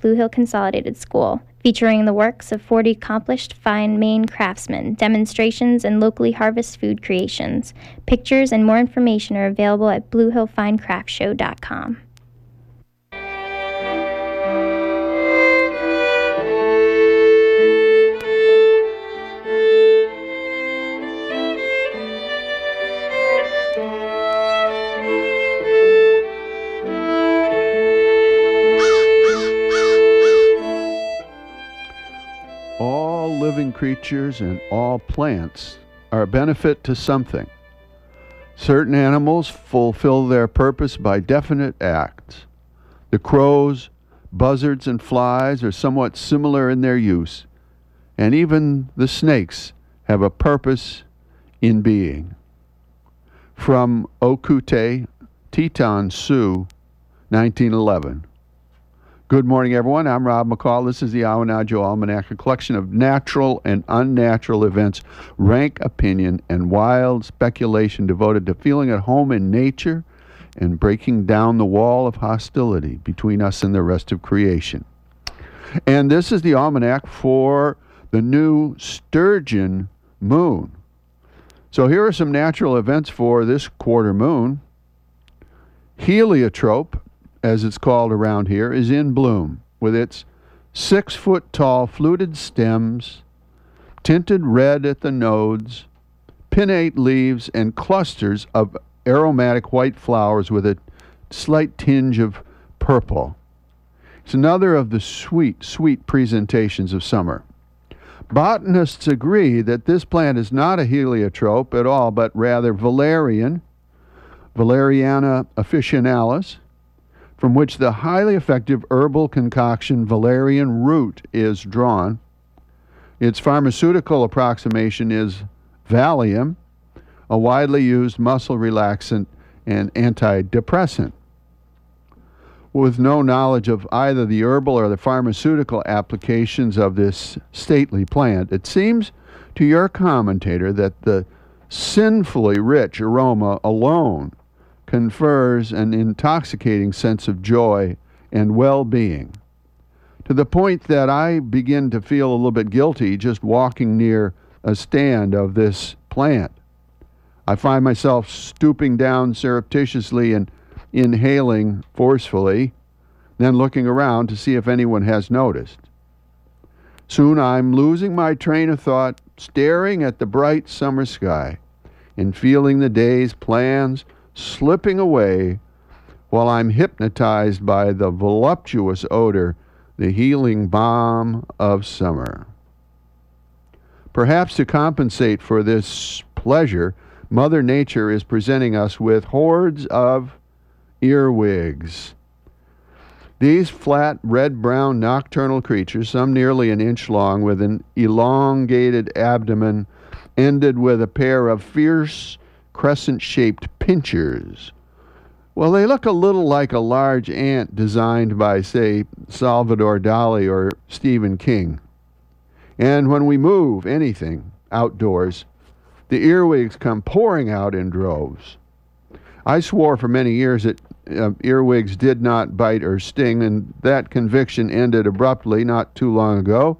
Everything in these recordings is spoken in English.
Blue Hill Consolidated School, featuring the works of 40 accomplished fine Maine craftsmen, demonstrations, and locally harvest food creations. Pictures and more information are available at bluehillfinecraftshow.com. living creatures and all plants are a benefit to something. Certain animals fulfill their purpose by definite acts. The crows, buzzards, and flies are somewhat similar in their use, and even the snakes have a purpose in being. From Okute, Teton Sioux, 1911. Good morning, everyone. I'm Rob McCall. This is the Awanadjo Almanac, a collection of natural and unnatural events, rank opinion, and wild speculation devoted to feeling at home in nature and breaking down the wall of hostility between us and the rest of creation. And this is the almanac for the new sturgeon moon. So here are some natural events for this quarter moon. Heliotrope, as it's called around here, is in bloom with its six foot tall fluted stems, tinted red at the nodes, pinnate leaves, and clusters of aromatic white flowers with a slight tinge of purple. It's another of the sweet, sweet presentations of summer. Botanists agree that this plant is not a heliotrope at all, but rather valerian, Valeriana officinalis, from which the highly effective herbal concoction valerian root is drawn. Its pharmaceutical approximation is Valium, a widely used muscle relaxant and antidepressant. With no knowledge of either the herbal or the pharmaceutical applications of this stately plant, it seems to your commentator that the sinfully rich aroma alone confers an intoxicating sense of joy and well being, to the point that I begin to feel a little bit guilty just walking near a stand of this plant. I find myself stooping down surreptitiously and inhaling forcefully, then looking around to see if anyone has noticed. Soon I'm losing my train of thought, staring at the bright summer sky and feeling the day's plans slipping away while I'm hypnotized by the voluptuous odor, the healing balm of summer. Perhaps to compensate for this pleasure, Mother Nature is presenting us with hordes of earwigs. These flat, red brown nocturnal creatures, some nearly an inch long, with an elongated abdomen ended with a pair of fierce, crescent shaped pincers. Well, they look a little like a large ant designed by, say, Salvador Dali or Stephen King. And when we move anything outdoors, the earwigs come pouring out in droves. I swore for many years that uh, earwigs did not bite or sting, and that conviction ended abruptly not too long ago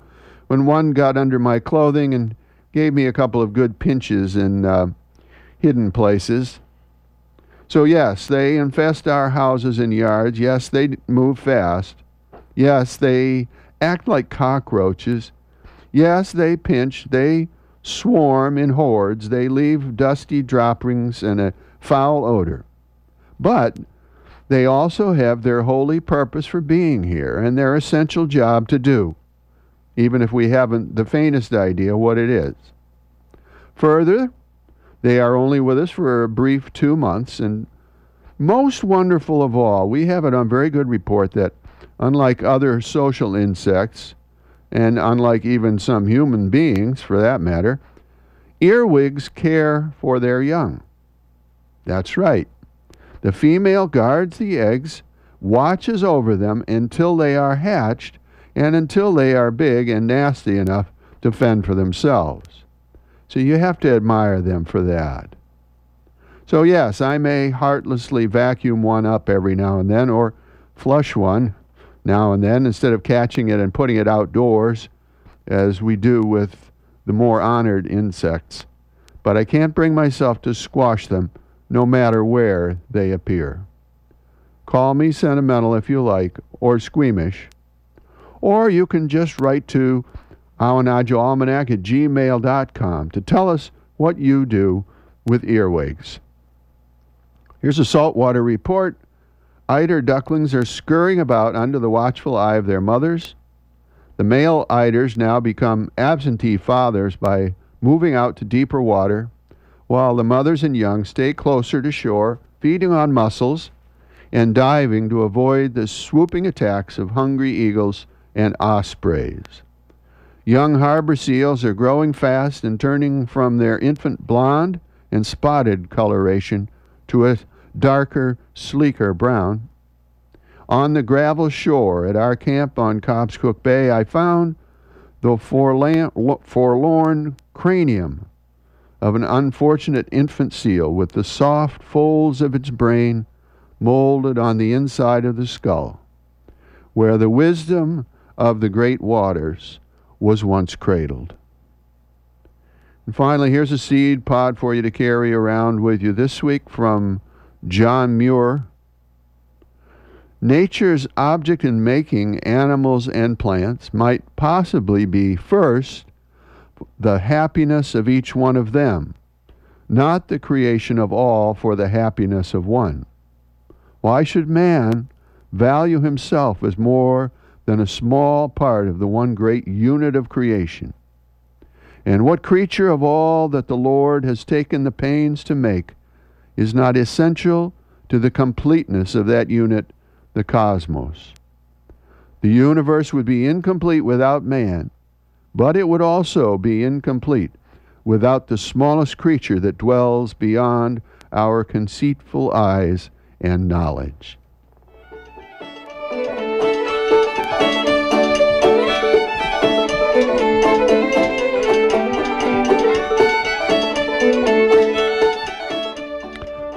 when one got under my clothing and gave me a couple of good pinches in uh, hidden places. So, yes, they infest our houses and yards. Yes, they move fast. Yes, they act like cockroaches. Yes, they pinch. They swarm in hordes. They leave dusty droppings and a foul odor. But they also have their holy purpose for being here and their essential job to do, even if we haven't the faintest idea what it is. Further, they are only with us for a brief two months, and most wonderful of all, we have it on very good report that, unlike other social insects, and unlike even some human beings for that matter, earwigs care for their young. That's right. The female guards the eggs, watches over them until they are hatched, and until they are big and nasty enough to fend for themselves. So you have to admire them for that. So, yes, I may heartlessly vacuum one up every now and then or flush one, now and then instead of catching it and putting it outdoors, as we do with the more honored insects. But I can't bring myself to squash them, no matter where they appear. Call me sentimental if you like, or squeamish. Or you can just write to awanadjoalmanac at gmail.com to tell us what you do with earwigs. Here's a saltwater report. Eider ducklings are scurrying about under the watchful eye of their mothers. The male eiders now become absentee fathers by moving out to deeper water, while the mothers and young stay closer to shore, feeding on mussels and diving to avoid the swooping attacks of hungry eagles and ospreys. Young harbor seals are growing fast and turning from their infant blonde and spotted coloration to a darker, sleeker brown. On the gravel shore at our camp on Cobscook Bay, I found the forlorn cranium of an unfortunate infant seal with the soft folds of its brain molded on the inside of the skull, where the wisdom of the great waters was once cradled. And finally, here's a seed pod for you to carry around with you this week from John Muir. Nature's object in making animals and plants might possibly be first the happiness of each one of them, not the creation of all for the happiness of one. Why should man value himself as more than a small part of the one great unit of creation. And what creature of all that the Lord has taken the pains to make is not essential to the completeness of that unit, the cosmos? The universe would be incomplete without man, but it would also be incomplete without the smallest creature that dwells beyond our conceitful eyes and knowledge.